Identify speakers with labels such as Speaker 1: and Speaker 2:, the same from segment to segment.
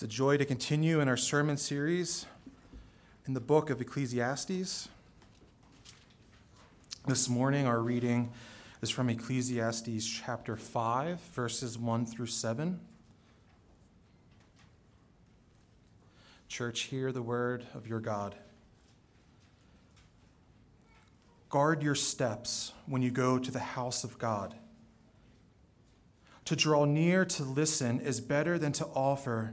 Speaker 1: It's a joy to continue in our sermon series in the book of Ecclesiastes. This morning, our reading is from Ecclesiastes chapter 5, verses 1 through 7. Church, hear the word of your God. Guard your steps when you go to the house of God. To draw near to listen is better than to offer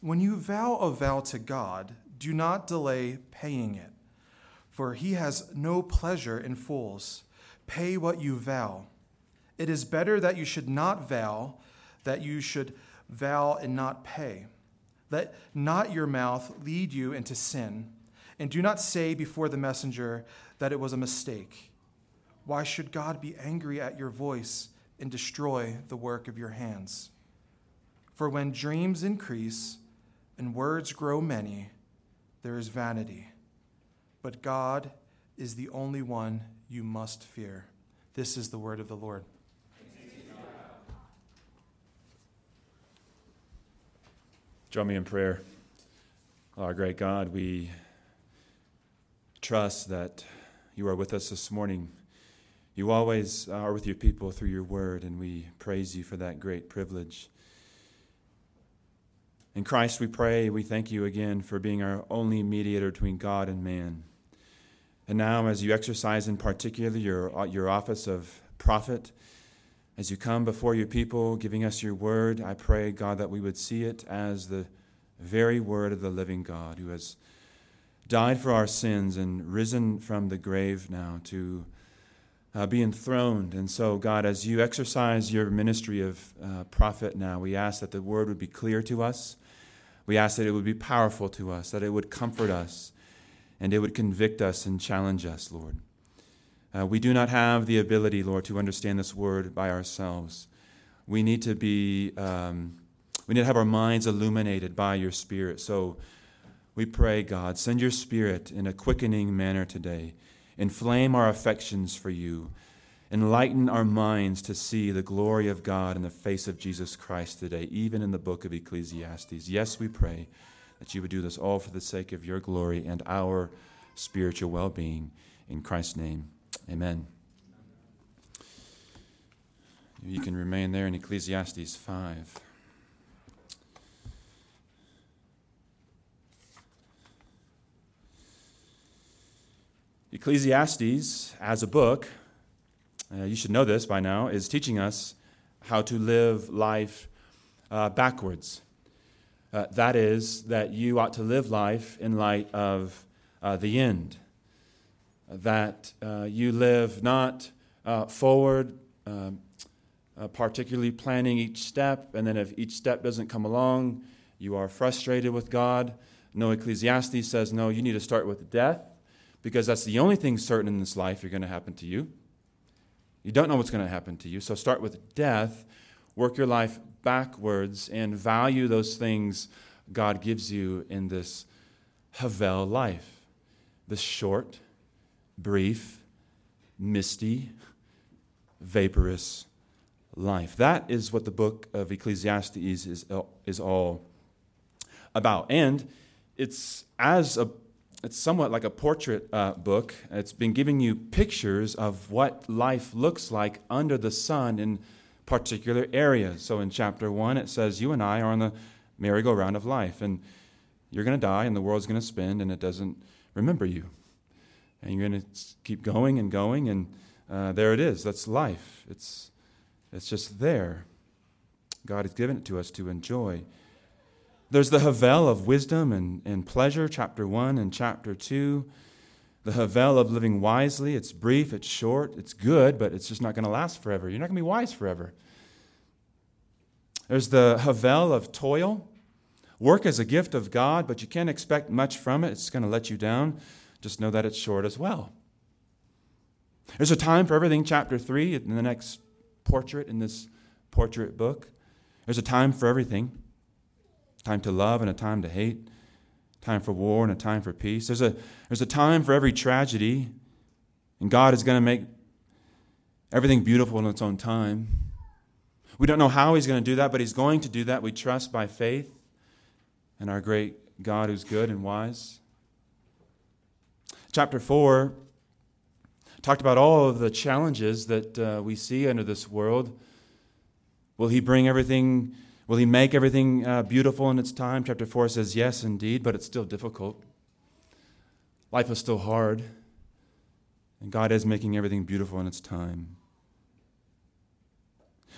Speaker 1: When you vow a vow to God, do not delay paying it, for he has no pleasure in fools. Pay what you vow. It is better that you should not vow, that you should vow and not pay. Let not your mouth lead you into sin, and do not say before the messenger that it was a mistake. Why should God be angry at your voice and destroy the work of your hands? For when dreams increase, and words grow many, there is vanity. But God is the only one you must fear. This is the word of the Lord.
Speaker 2: Join me in prayer. Our great God, we trust that you are with us this morning. You always are with your people through your word, and we praise you for that great privilege. In Christ we pray, we thank you again for being our only mediator between God and man. And now, as you exercise in particular your, your office of prophet, as you come before your people giving us your word, I pray, God, that we would see it as the very word of the living God who has died for our sins and risen from the grave now to uh, be enthroned. And so, God, as you exercise your ministry of uh, prophet now, we ask that the word would be clear to us we ask that it would be powerful to us, that it would comfort us, and it would convict us and challenge us, Lord. Uh, we do not have the ability, Lord, to understand this word by ourselves. We need to be, um, we need to have our minds illuminated by your Spirit. So we pray, God, send your Spirit in a quickening manner today. Inflame our affections for you. Enlighten our minds to see the glory of God in the face of Jesus Christ today, even in the book of Ecclesiastes. Yes, we pray that you would do this all for the sake of your glory and our spiritual well being. In Christ's name, amen. You can remain there in Ecclesiastes 5. Ecclesiastes, as a book, uh, you should know this by now, is teaching us how to live life uh, backwards. Uh, that is, that you ought to live life in light of uh, the end. That uh, you live not uh, forward, um, particularly planning each step, and then if each step doesn't come along, you are frustrated with God. No, Ecclesiastes says, no, you need to start with death because that's the only thing certain in this life you're going to happen to you. You don't know what's going to happen to you. So start with death, work your life backwards, and value those things God gives you in this Havel life. This short, brief, misty, vaporous life. That is what the book of Ecclesiastes is, is all about. And it's as a it's somewhat like a portrait uh, book. It's been giving you pictures of what life looks like under the sun in particular areas. So in chapter one, it says, You and I are on the merry-go-round of life, and you're going to die, and the world's going to spin, and it doesn't remember you. And you're going to keep going and going, and uh, there it is. That's life. It's, it's just there. God has given it to us to enjoy. There's the Havel of wisdom and, and pleasure, chapter 1 and chapter 2. The Havel of living wisely. It's brief, it's short, it's good, but it's just not going to last forever. You're not going to be wise forever. There's the Havel of toil. work is a gift of God, but you can't expect much from it. It's going to let you down. Just know that it's short as well. There's a time for everything, chapter 3, in the next portrait in this portrait book. There's a time for everything time to love and a time to hate, time for war and a time for peace. There's a, there's a time for every tragedy, and God is going to make everything beautiful in its own time. We don't know how He's going to do that, but He's going to do that. We trust by faith in our great God who's good and wise. Chapter 4 talked about all of the challenges that uh, we see under this world. Will He bring everything? Will He make everything uh, beautiful in its time? Chapter 4 says, Yes, indeed, but it's still difficult. Life is still hard, and God is making everything beautiful in its time.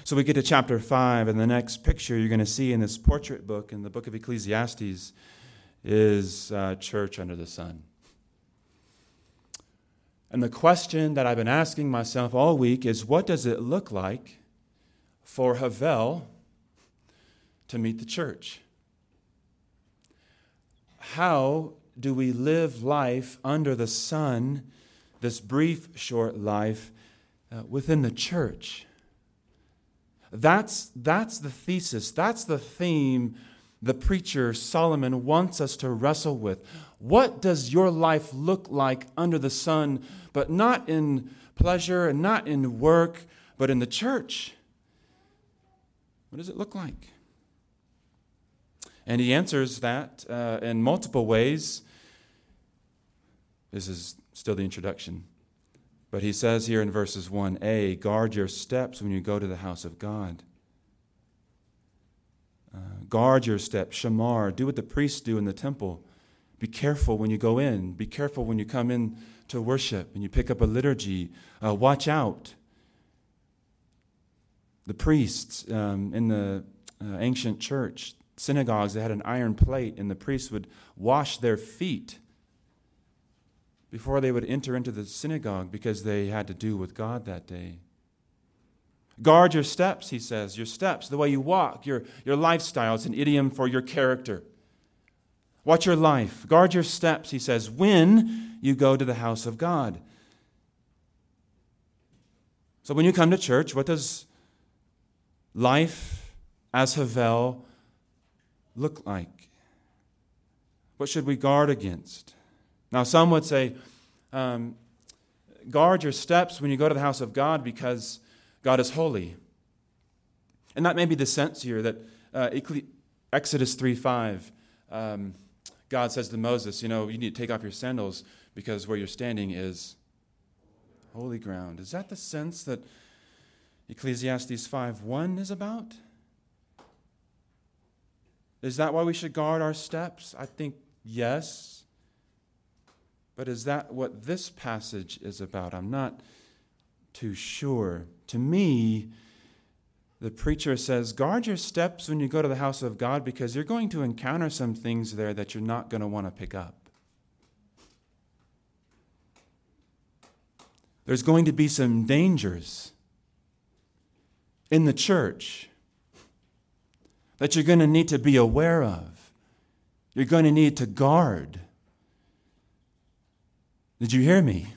Speaker 2: So we get to chapter 5, and the next picture you're going to see in this portrait book, in the book of Ecclesiastes, is uh, church under the sun. And the question that I've been asking myself all week is what does it look like for Havel to meet the church? How do we live life under the sun, this brief, short life, uh, within the church? That's, that's the thesis, that's the theme the preacher Solomon wants us to wrestle with. What does your life look like under the sun, but not in pleasure and not in work, but in the church? What does it look like? And he answers that uh, in multiple ways. This is still the introduction. But he says here in verses 1a guard your steps when you go to the house of God. Uh, guard your steps, shamar. Do what the priests do in the temple. Be careful when you go in. Be careful when you come in to worship and you pick up a liturgy. Uh, watch out. The priests um, in the uh, ancient church, synagogues, they had an iron plate, and the priests would wash their feet before they would enter into the synagogue because they had to do with God that day. Guard your steps, he says, your steps, the way you walk, your, your lifestyle. It's an idiom for your character. Watch your life. Guard your steps, he says, when you go to the house of God. So when you come to church, what does life as Havel look like? What should we guard against? Now, some would say, um, guard your steps when you go to the house of God because God is holy. And that may be the sense here that uh, Exodus 3 5, um, God says to Moses, You know, you need to take off your sandals because where you're standing is holy ground. Is that the sense that Ecclesiastes 5 1 is about? Is that why we should guard our steps? I think yes. But is that what this passage is about? I'm not too sure. To me, the preacher says, guard your steps when you go to the house of God because you're going to encounter some things there that you're not going to want to pick up. There's going to be some dangers in the church that you're going to need to be aware of. You're going to need to guard. Did you hear me?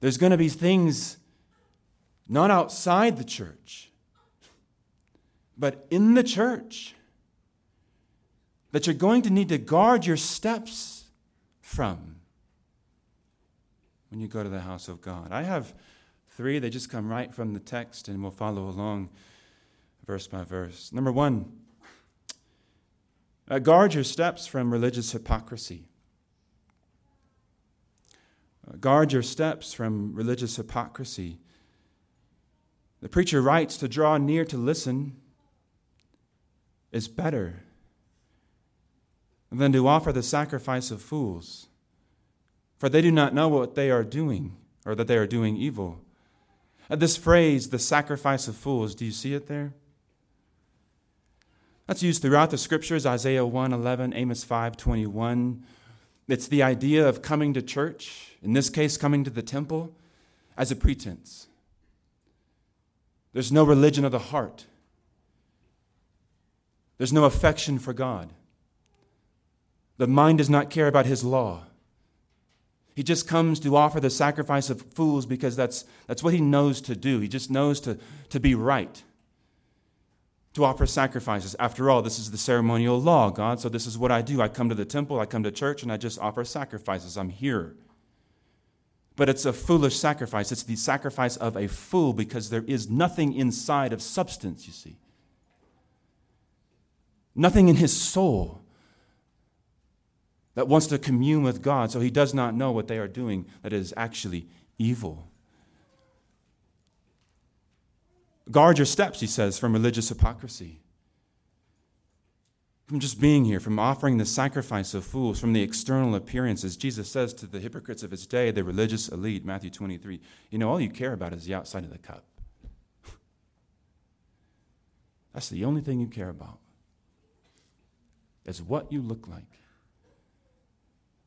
Speaker 2: There's going to be things not outside the church, but in the church that you're going to need to guard your steps from when you go to the house of God. I have three, they just come right from the text, and we'll follow along verse by verse. Number one, uh, guard your steps from religious hypocrisy. Guard your steps from religious hypocrisy. The preacher writes to draw near to listen is better than to offer the sacrifice of fools, for they do not know what they are doing, or that they are doing evil. This phrase, the sacrifice of fools, do you see it there? That's used throughout the scriptures, Isaiah 1 11, Amos 5 21. It's the idea of coming to church, in this case, coming to the temple, as a pretense. There's no religion of the heart. There's no affection for God. The mind does not care about his law. He just comes to offer the sacrifice of fools because that's, that's what he knows to do. He just knows to, to be right, to offer sacrifices. After all, this is the ceremonial law, God, so this is what I do. I come to the temple, I come to church, and I just offer sacrifices. I'm here. But it's a foolish sacrifice. It's the sacrifice of a fool because there is nothing inside of substance, you see. Nothing in his soul that wants to commune with God, so he does not know what they are doing that is actually evil. Guard your steps, he says, from religious hypocrisy. From just being here, from offering the sacrifice of fools, from the external appearances. Jesus says to the hypocrites of his day, the religious elite, Matthew 23, you know, all you care about is the outside of the cup. That's the only thing you care about, is what you look like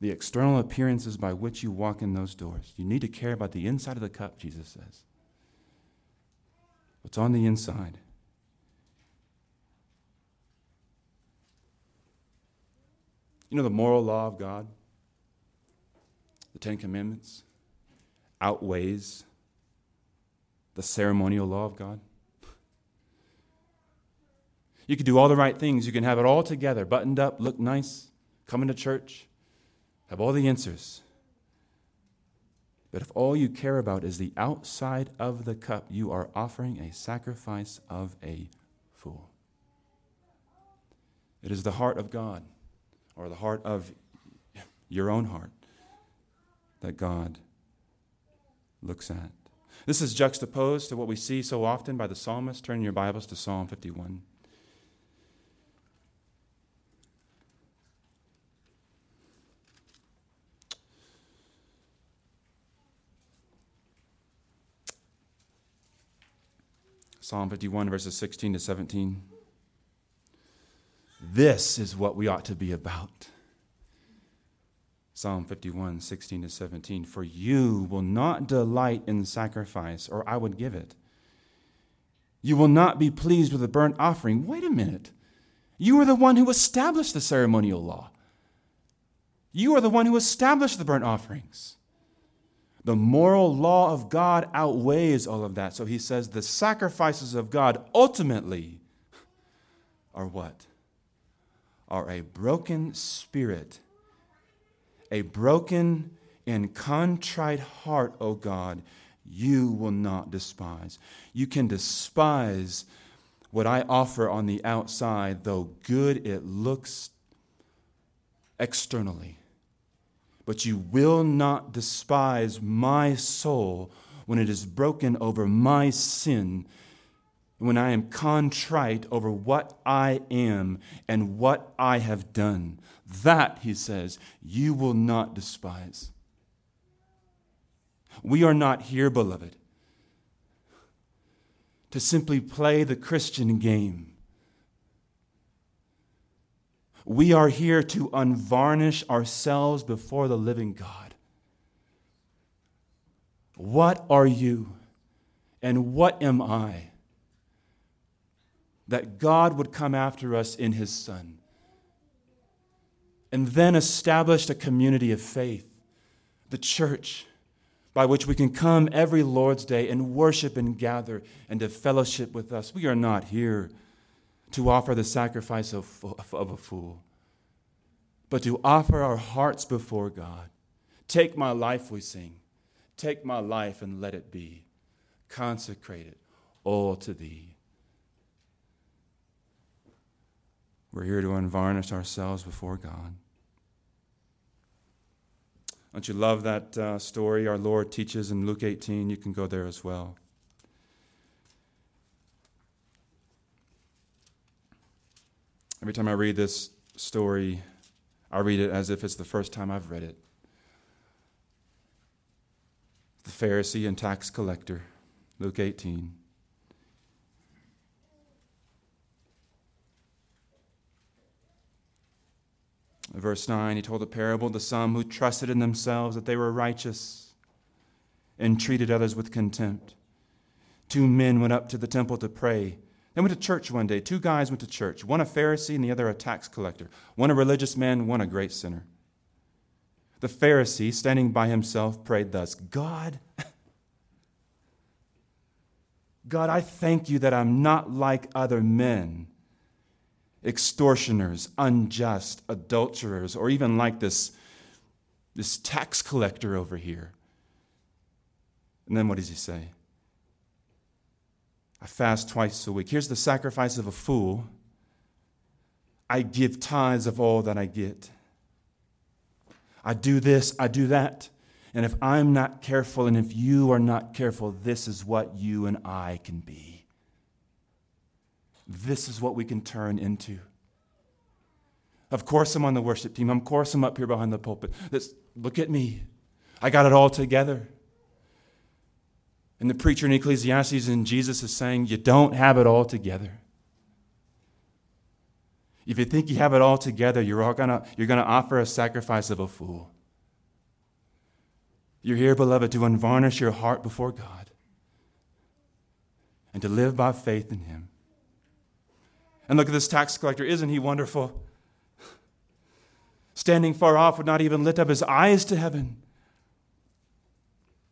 Speaker 2: the external appearances by which you walk in those doors. You need to care about the inside of the cup, Jesus says. What's on the inside? You know the moral law of God, the Ten Commandments, outweighs the ceremonial law of God? You can do all the right things. You can have it all together, buttoned up, look nice, come into church, have all the answers. But if all you care about is the outside of the cup, you are offering a sacrifice of a fool. It is the heart of God, or the heart of your own heart, that God looks at. This is juxtaposed to what we see so often by the psalmist. Turn your Bibles to Psalm 51. Psalm 51, verses 16 to 17. This is what we ought to be about. Psalm 51, 16 to 17. For you will not delight in sacrifice, or I would give it. You will not be pleased with a burnt offering. Wait a minute. You are the one who established the ceremonial law. You are the one who established the burnt offerings. The moral law of God outweighs all of that. So he says the sacrifices of God ultimately are what? Are a broken spirit, a broken and contrite heart, O God, you will not despise. You can despise what I offer on the outside, though good it looks externally but you will not despise my soul when it is broken over my sin, when I am contrite over what I am and what I have done. That, he says, you will not despise. We are not here, beloved, to simply play the Christian game we are here to unvarnish ourselves before the living God. What are you and what am I? That God would come after us in His Son and then establish a community of faith, the church, by which we can come every Lord's Day and worship and gather and to fellowship with us. We are not here to offer the sacrifice of, of a fool, but to offer our hearts before God. Take my life, we sing. Take my life and let it be. Consecrate it all to thee. We're here to unvarnish ourselves before God. Don't you love that uh, story our Lord teaches in Luke 18? You can go there as well. Every time I read this story, I read it as if it's the first time I've read it. The Pharisee and tax collector, Luke 18. Verse 9, he told a parable to some who trusted in themselves that they were righteous and treated others with contempt. Two men went up to the temple to pray They went to church one day. Two guys went to church, one a Pharisee and the other a tax collector, one a religious man, one a great sinner. The Pharisee, standing by himself, prayed thus God, God, I thank you that I'm not like other men, extortioners, unjust, adulterers, or even like this, this tax collector over here. And then what does he say? I fast twice a week. Here's the sacrifice of a fool. I give tithes of all that I get. I do this, I do that. And if I'm not careful, and if you are not careful, this is what you and I can be. This is what we can turn into. Of course, I'm on the worship team. Of course, I'm up here behind the pulpit. Look at me. I got it all together. And the preacher in Ecclesiastes and Jesus is saying, You don't have it all together. If you think you have it all together, you're, all gonna, you're gonna offer a sacrifice of a fool. You're here, beloved, to unvarnish your heart before God and to live by faith in Him. And look at this tax collector. Isn't he wonderful? Standing far off would not even lift up his eyes to heaven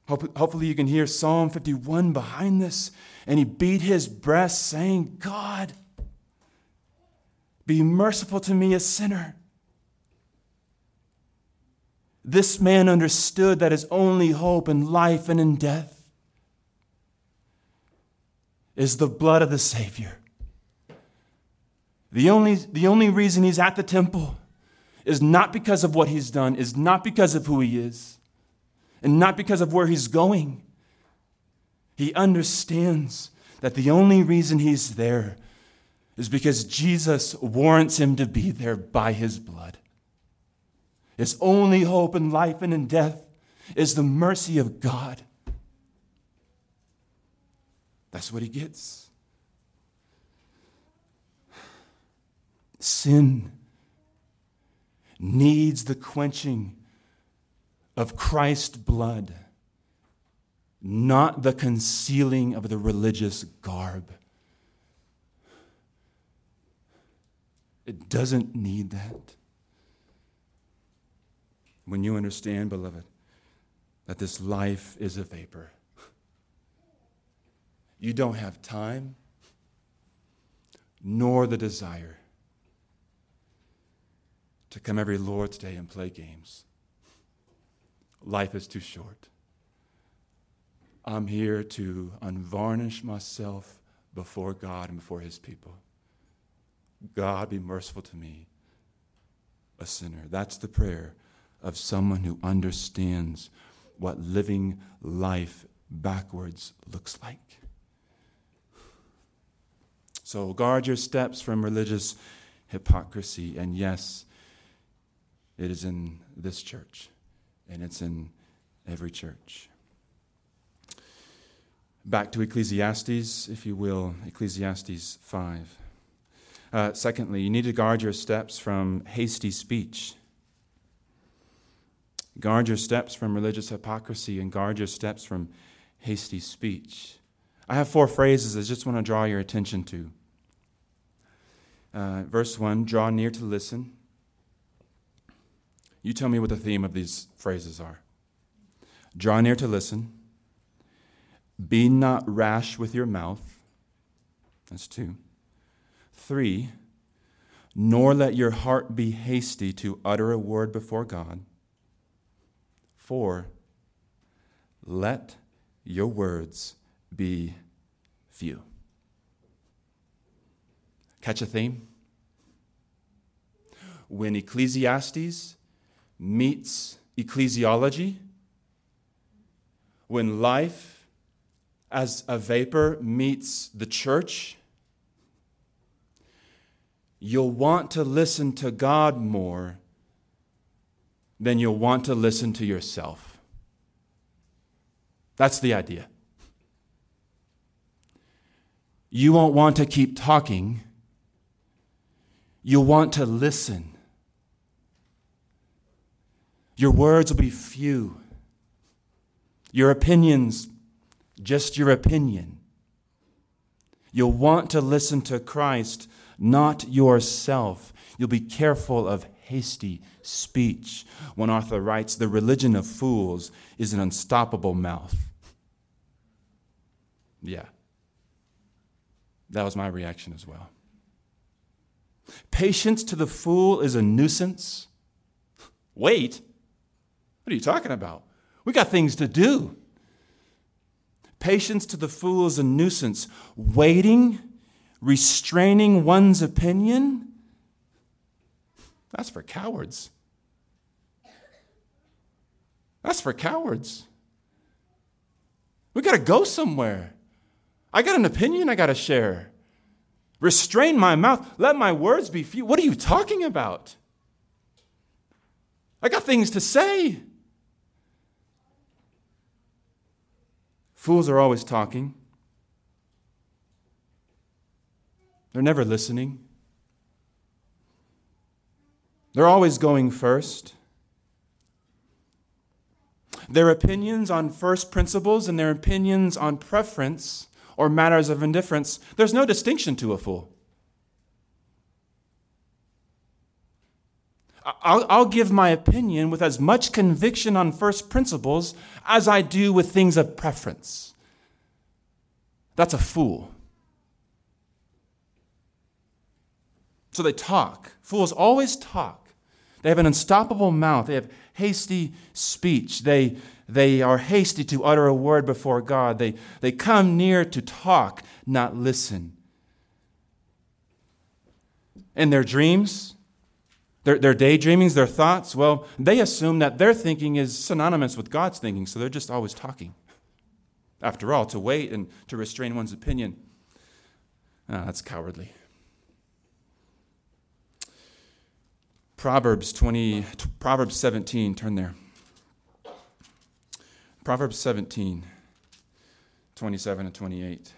Speaker 2: Hopefully, you can hear Psalm 51 behind this. And he beat his breast, saying, God, be merciful to me, a sinner. This man understood that his only hope in life and in death is the blood of the Savior. The only, the only reason he's at the temple is not because of what he's done, is not because of who he is and not because of where he's going. He understands that the only reason he's there is because Jesus warrants him to be there by his blood. His only hope in life and in death is the mercy of God. That's what he gets. Sin needs the quenching of Christ's blood, not the concealing of the religious garb. It doesn't need that. When you understand, beloved, that this life is a vapor, you don't have time nor the desire to come every Lord's Day and play games. Life is too short. I'm here to unvarnish myself before God and before His people. God, be merciful to me, a sinner. That's the prayer of someone who understands what living life backwards looks like. So guard your steps from religious hypocrisy. And yes, it is in this church and it's in every church. Back to Ecclesiastes, if you will, Ecclesiastes 5. Uh, secondly, you need to guard your steps from hasty speech. Guard your steps from religious hypocrisy and guard your steps from hasty speech. I have four phrases I just want to draw your attention to. Uh, verse 1 draw near to listen. You tell me what the theme of these phrases are. Draw near to listen. Be not rash with your mouth. That's two. Three, nor let your heart be hasty to utter a word before God. Four, let your words be few. Catch a theme? When Ecclesiastes meets ecclesiology, when life as a vapor meets the church, you'll want to listen to God more than you'll want to listen to yourself. That's the idea. You won't want to keep talking. You'll want to listen. Your words will be few. Your opinions, just your opinion. You'll want to listen to Christ, not yourself. You'll be careful of hasty speech. One author writes The religion of fools is an unstoppable mouth. Yeah. That was my reaction as well. Patience to the fool is a nuisance. Wait. What are you talking about? We got things to do. Patience to the fool is a nuisance. Waiting, restraining one's opinion, that's for cowards. That's for cowards. We got to go somewhere. I got an opinion I got to share. Restrain my mouth. Let my words be few. What are you talking about? I got things to say. Fools are always talking, they're never listening. They're always going first. Their opinions on first principles and their opinions on preference or matters of indifference, there's no distinction to a fool. I'll, I'll, give my opinion with as much conviction on first principles as I do with things of preference. That's a fool. So they talk. Fools always talk. They have an unstoppable mouth. They have hasty speech. They, they are hasty to utter a word before God. They, they come near to talk, not listen. In their dreams, their, their daydreamings, their thoughts, well, they assume that their thinking is synonymous with God's thinking, so they're just always talking. After all, to wait and to restrain one's opinion, ah, that's cowardly. Proverbs 20, Proverbs 17, turn there. Proverbs 17, 27 and 28.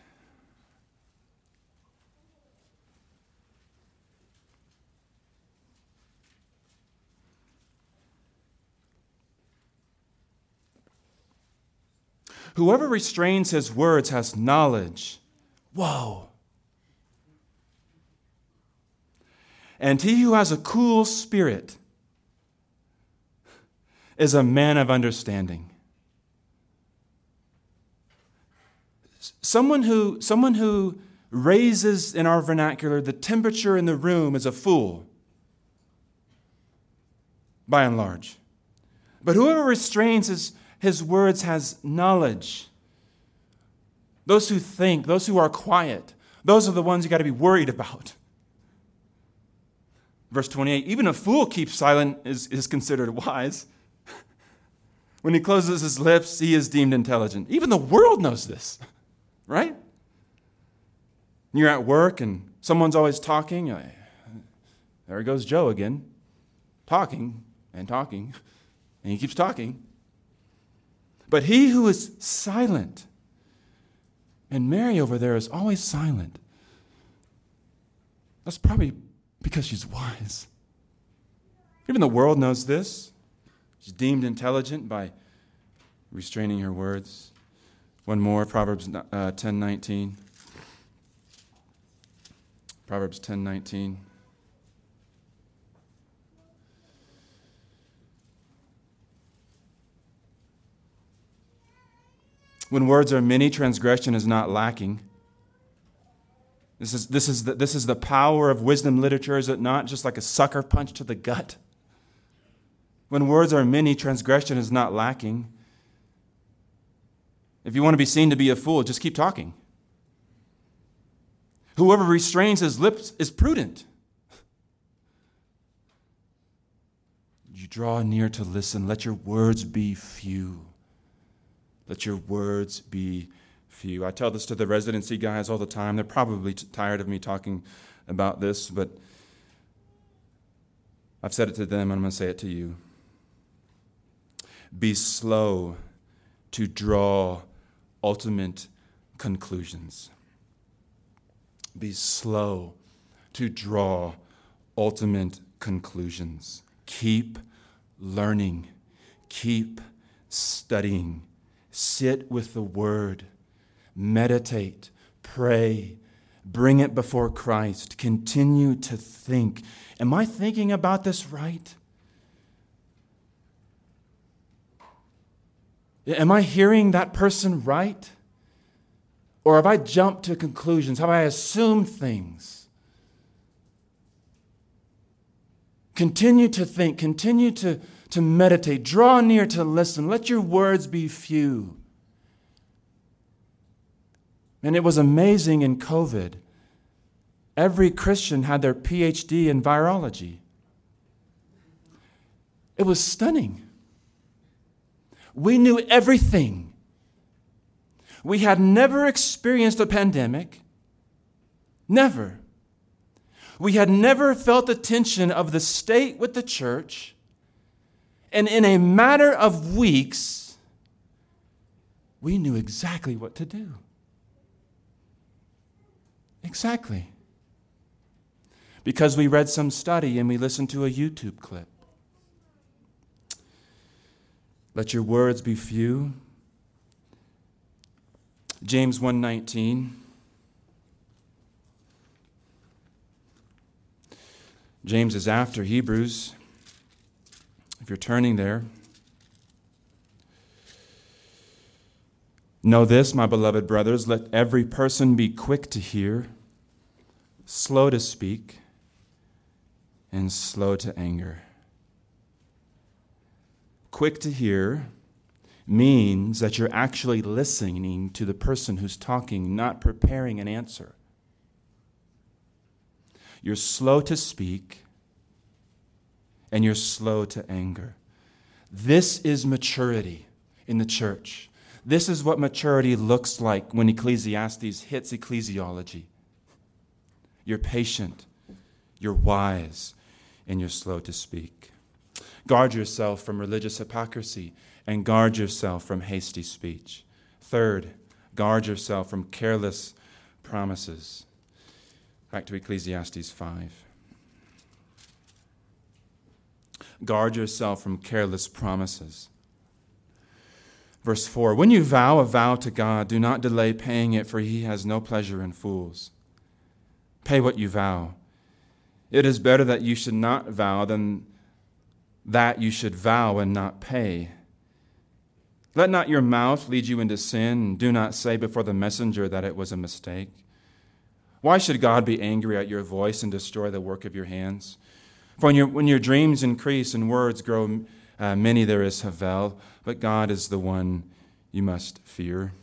Speaker 2: Whoever restrains his words has knowledge. Whoa. And he who has a cool spirit is a man of understanding. Someone who, someone who raises, in our vernacular, the temperature in the room is a fool, by and large. But whoever restrains his, his words has knowledge. Those who think, those who are quiet, those are the ones you got to be worried about. Verse 28 Even a fool keeps silent is, is considered wise. when he closes his lips, he is deemed intelligent. Even the world knows this, right? You're at work and someone's always talking. There goes Joe again, talking and talking, and he keeps talking. But he who is silent, and Mary over there is always silent, that's probably because she's wise. Even the world knows this. She's deemed intelligent by restraining her words. One more, Proverbs uh, 10 19. Proverbs 10 19. When words are many, transgression is not lacking. This is, this, is the, this is the power of wisdom literature, is it not? Just like a sucker punch to the gut. When words are many, transgression is not lacking. If you want to be seen to be a fool, just keep talking. Whoever restrains his lips is prudent. You draw near to listen. Let your words be few. Let your words be few. I tell this to the residency guys all the time. They're probably t- tired of me talking about this, but I've said it to them and I'm going to say it to you. Be slow to draw ultimate conclusions. Be slow to draw ultimate conclusions. Keep learning. Keep studying. Sit with the Word meditate, pray, Bring it before Christ. Continue to think. Am I thinking about this right? Am I hearing that person right? Or have I jumped to conclusions? Have I assumed things? Continue to think, continue to, to meditate, draw near to listen. Let your words be few. And it was amazing in COVID. Every Christian had their PhD in virology. It was stunning. We knew everything. We had never experienced a pandemic. Never. We had never felt the tension of the state with the church. And in a matter of weeks, we knew exactly what to do. Exactly. Because we read some study and we listened to a YouTube clip. Let your words be few. James 1:19 James is after Hebrews. If you're turning there, Know this, my beloved brothers, let every person be quick to hear, slow to speak, and slow to anger. Quick to hear means that you're actually listening to the person who's talking, not preparing an answer. You're slow to speak, and you're slow to anger. This is maturity in the church. This is what maturity looks like when Ecclesiastes hits ecclesiology. You're patient, you're wise, and you're slow to speak. Guard yourself from religious hypocrisy and guard yourself from hasty speech. Third, guard yourself from careless promises. Back to Ecclesiastes 5. Guard yourself from careless promises. Verse 4 When you vow a vow to God, do not delay paying it, for he has no pleasure in fools. Pay what you vow. It is better that you should not vow than that you should vow and not pay. Let not your mouth lead you into sin, and do not say before the messenger that it was a mistake. Why should God be angry at your voice and destroy the work of your hands? For when your, when your dreams increase and words grow uh, many, there is Havel but God is the one you must fear.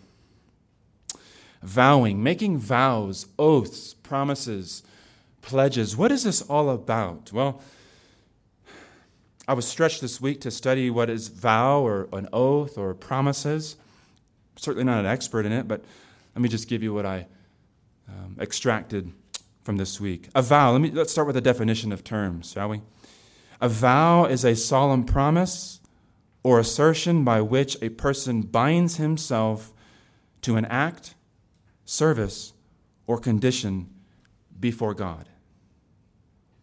Speaker 2: Vowing, making vows, oaths, promises, pledges. What is this all about? Well, I was stretched this week to study what is vow or an oath or promises. Certainly not an expert in it, but let me just give you what I um, extracted from this week. A vow, let me, let's start with a definition of terms, shall we? A vow is a solemn promise or assertion by which a person binds himself to an act, service, or condition before God.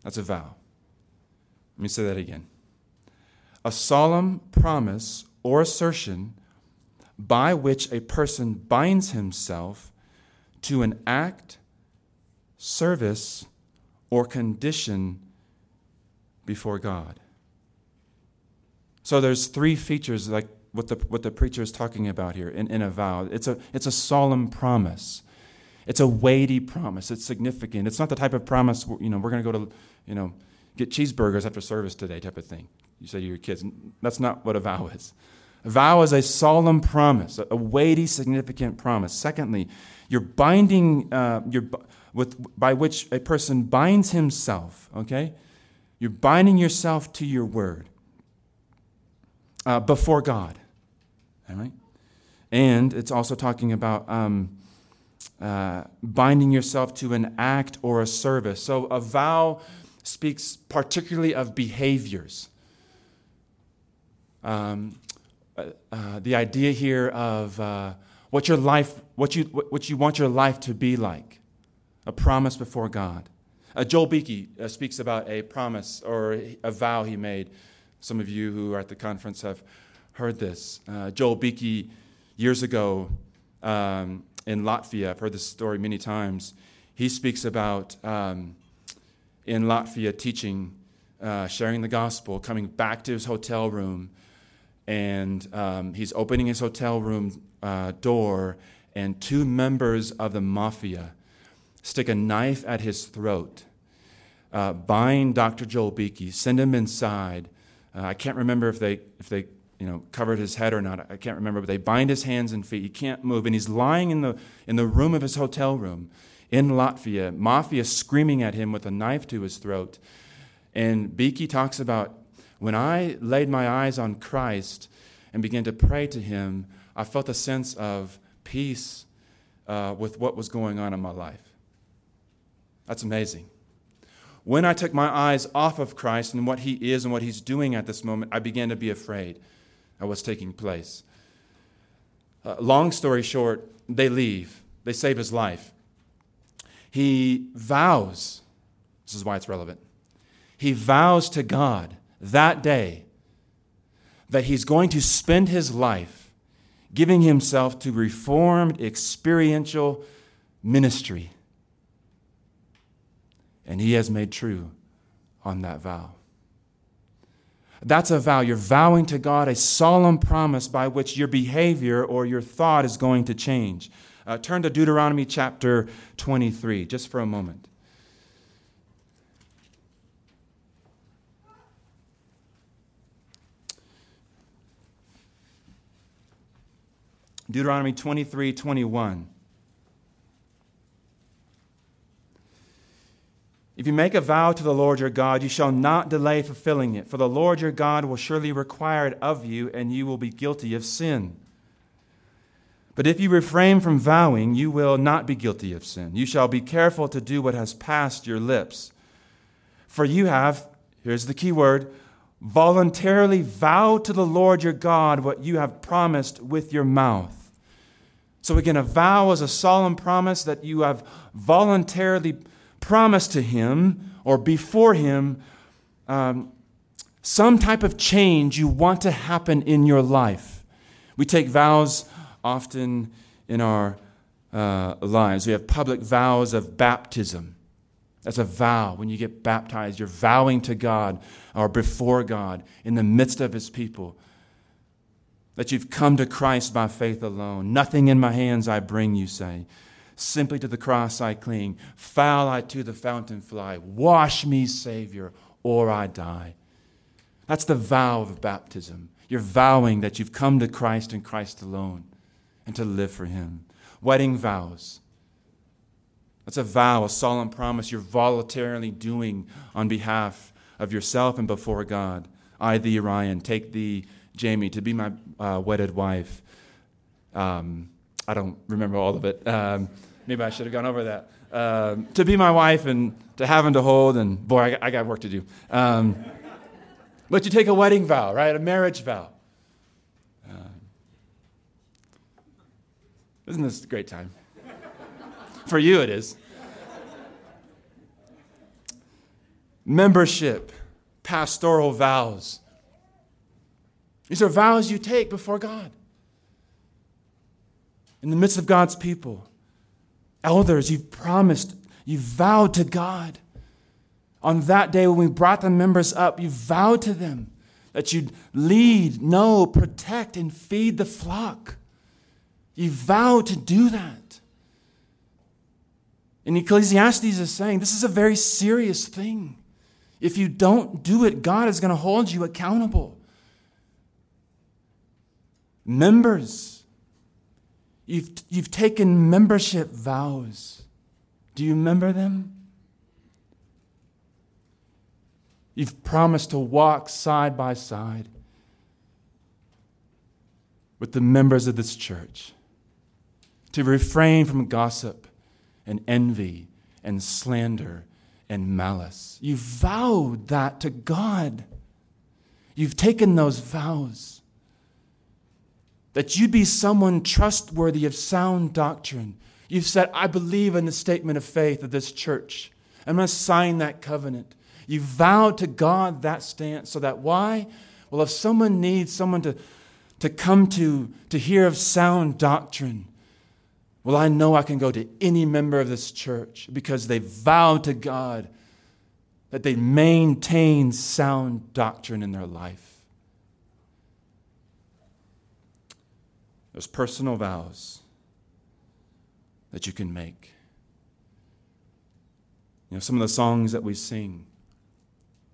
Speaker 2: That's a vow. Let me say that again. A solemn promise or assertion by which a person binds himself to an act, service, or condition before God. So there's three features like what the, what the preacher is talking about here in, in a vow. It's a, it's a solemn promise. It's a weighty promise. It's significant. It's not the type of promise, you know, we're going to go to, you know, get cheeseburgers after service today type of thing. You say to your kids. That's not what a vow is. A vow is a solemn promise, a weighty, significant promise. Secondly, you're binding, uh, you're, with, by which a person binds himself, okay? You're binding yourself to your word uh, before God. All right? And it's also talking about um, uh, binding yourself to an act or a service. So a vow speaks particularly of behaviors. Um, uh, uh the idea here of uh, what your life, what you, what you want your life to be like, a promise before God. Uh, Joel Beeke speaks about a promise or a vow he made some of you who are at the conference have heard this. Uh, Joel Beeke, years ago um, in Latvia, I've heard this story many times. he speaks about um, in Latvia teaching, uh, sharing the gospel, coming back to his hotel room, and um, he's opening his hotel room uh, door, and two members of the mafia stick a knife at his throat, uh, bind Dr. Joel Beeke, send him inside. Uh, I can't remember if they if they you know covered his head or not. I can't remember, but they bind his hands and feet. He can't move, and he's lying in the in the room of his hotel room in Latvia, mafia screaming at him with a knife to his throat. And Beeke talks about when I laid my eyes on Christ and began to pray to him, I felt a sense of peace uh, with what was going on in my life. That's amazing. When I took my eyes off of Christ and what he is and what he's doing at this moment, I began to be afraid of what's taking place. Uh, long story short, they leave. They save his life. He vows, this is why it's relevant. He vows to God that day that he's going to spend his life giving himself to reformed experiential ministry. And he has made true on that vow. That's a vow. You're vowing to God a solemn promise by which your behavior or your thought is going to change. Uh, turn to Deuteronomy chapter 23 just for a moment. Deuteronomy 23 21. If you make a vow to the Lord your God, you shall not delay fulfilling it, for the Lord your God will surely require it of you, and you will be guilty of sin. But if you refrain from vowing, you will not be guilty of sin. You shall be careful to do what has passed your lips. For you have, here's the key word, voluntarily vowed to the Lord your God what you have promised with your mouth. So again, a vow is a solemn promise that you have voluntarily promised to him or before him um, some type of change you want to happen in your life. We take vows often in our uh, lives. We have public vows of baptism. That's a vow. When you get baptized, you're vowing to God or before God in the midst of His people that you've come to Christ by faith alone. Nothing in my hands I bring, you say. Simply to the cross I cling. Foul I to the fountain fly. Wash me, Savior, or I die. That's the vow of baptism. You're vowing that you've come to Christ and Christ alone and to live for Him. Wedding vows. That's a vow, a solemn promise you're voluntarily doing on behalf of yourself and before God. I, thee, Ryan, take thee, Jamie, to be my uh, wedded wife. Um, I don't remember all of it. Um, maybe I should have gone over that. Um, to be my wife and to have and to hold, and boy, I, I got work to do. Um, but you take a wedding vow, right? A marriage vow. Isn't this a great time? For you, it is. Membership, pastoral vows. These are vows you take before God. In the midst of God's people, elders, you've promised, you've vowed to God. On that day when we brought the members up, you vowed to them that you'd lead, know, protect, and feed the flock. You vowed to do that. And Ecclesiastes is saying this is a very serious thing. If you don't do it, God is going to hold you accountable. Members, you've, you've taken membership vows. Do you remember them? You've promised to walk side by side with the members of this church to refrain from gossip and envy and slander and malice. You've vowed that to God. You've taken those vows that you'd be someone trustworthy of sound doctrine. You've said, I believe in the statement of faith of this church. I'm going to sign that covenant. You vowed to God that stance so that why? Well, if someone needs someone to, to come to to hear of sound doctrine, Well, I know I can go to any member of this church because they vowed to God that they maintain sound doctrine in their life. There's personal vows that you can make. You know, some of the songs that we sing,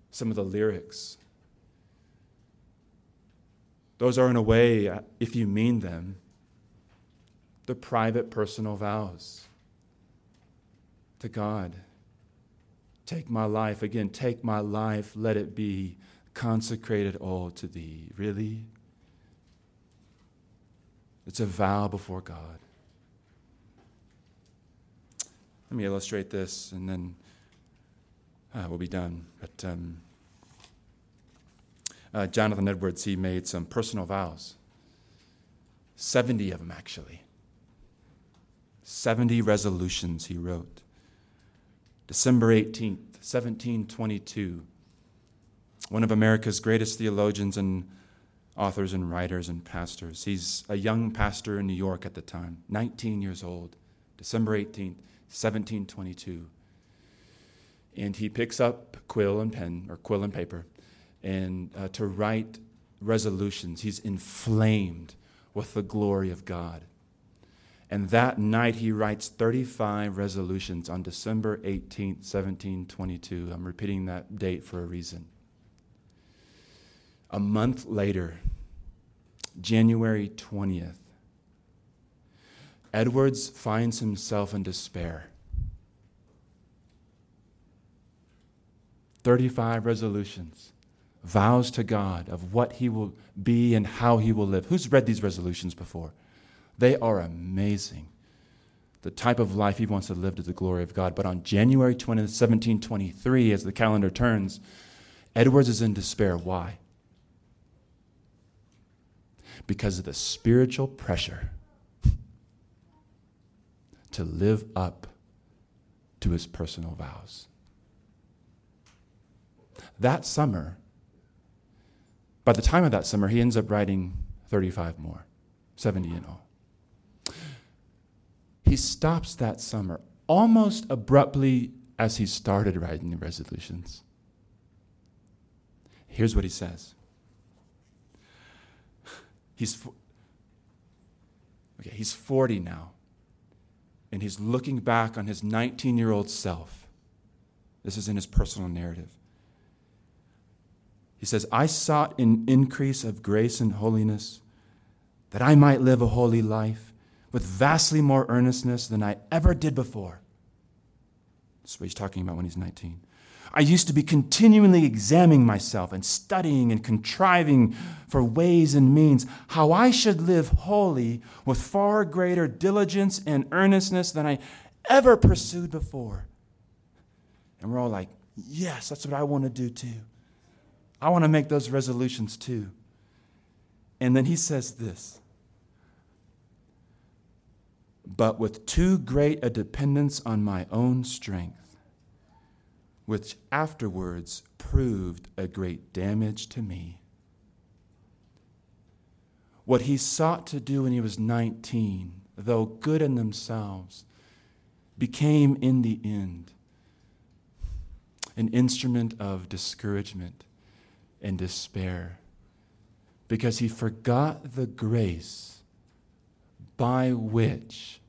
Speaker 2: some of the lyrics, those are, in a way, uh, if you mean them, the private personal vows to God. Take my life, again, take my life, let it be consecrated all to thee. Really? It's a vow before God. Let me illustrate this and then uh, we'll be done. But um, uh, Jonathan Edwards, he made some personal vows 70 of them, actually. 70 resolutions he wrote. December 18th, 1722, one of America's greatest theologians and authors and writers and pastors. He's a young pastor in New York at the time, 19 years old, December 18th, 1722. And he picks up quill and pen, or quill and paper, and uh, to write resolutions. He's inflamed with the glory of God. And that night he writes 35 resolutions on December 18th, 1722. I'm repeating that date for a reason. A month later, January 20th, Edwards finds himself in despair. 35 resolutions, vows to God of what he will be and how he will live. Who's read these resolutions before? They are amazing. The type of life he wants to live to the glory of God. But on January 20th, 1723, as the calendar turns, Edwards is in despair. Why? Because of the spiritual pressure to live up to his personal vows. That summer, by the time of that summer, he ends up writing 35 more, 70 in all. He stops that summer almost abruptly as he started writing the resolutions. Here's what he says. He's, okay, he's 40 now, and he's looking back on his 19 year old self. This is in his personal narrative. He says, I sought an increase of grace and holiness that I might live a holy life with vastly more earnestness than I ever did before. That's what he's talking about when he's 19. I used to be continually examining myself and studying and contriving for ways and means how I should live holy with far greater diligence and earnestness than I ever pursued before. And we're all like, yes, that's what I want to do too. I want to make those resolutions too. And then he says this but with too great a dependence on my own strength, which afterwards proved a great damage to me. What he sought to do when he was 19, though good in themselves, became in the end an instrument of discouragement and despair because he forgot the grace by which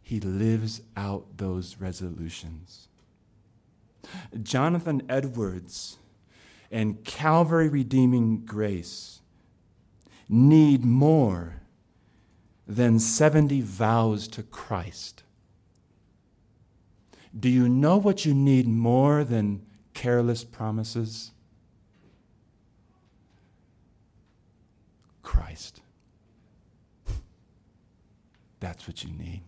Speaker 2: he lives out those resolutions. Jonathan Edwards and Calvary Redeeming Grace need more than 70 vows to Christ. Do you know what you need more than careless promises? Christ. That's what you need.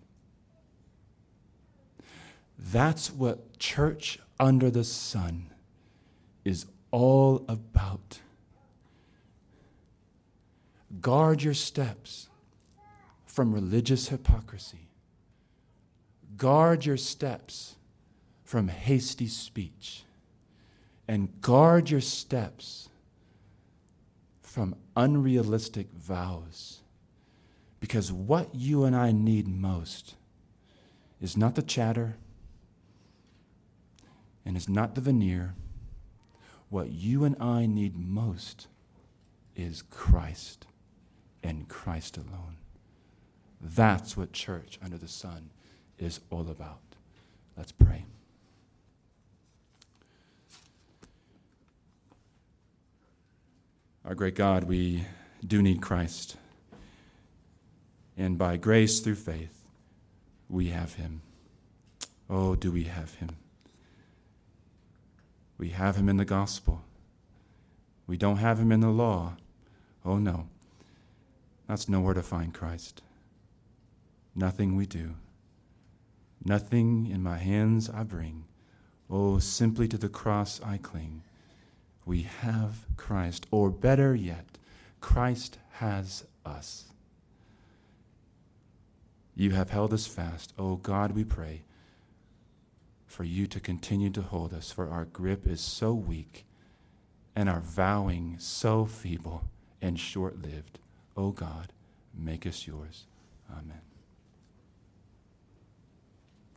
Speaker 2: That's what church under the sun is all about. Guard your steps from religious hypocrisy. Guard your steps from hasty speech. And guard your steps from unrealistic vows. Because what you and I need most is not the chatter and is not the veneer. What you and I need most is Christ and Christ alone. That's what church under the sun is all about. Let's pray. Our great God, we do need Christ. And by grace through faith, we have him. Oh, do we have him? We have him in the gospel. We don't have him in the law. Oh, no. That's nowhere to find Christ. Nothing we do. Nothing in my hands I bring. Oh, simply to the cross I cling. We have Christ, or better yet, Christ has us. You have held us fast. Oh God, we pray for you to continue to hold us, for our grip is so weak and our vowing so feeble and short lived. Oh God, make us yours. Amen.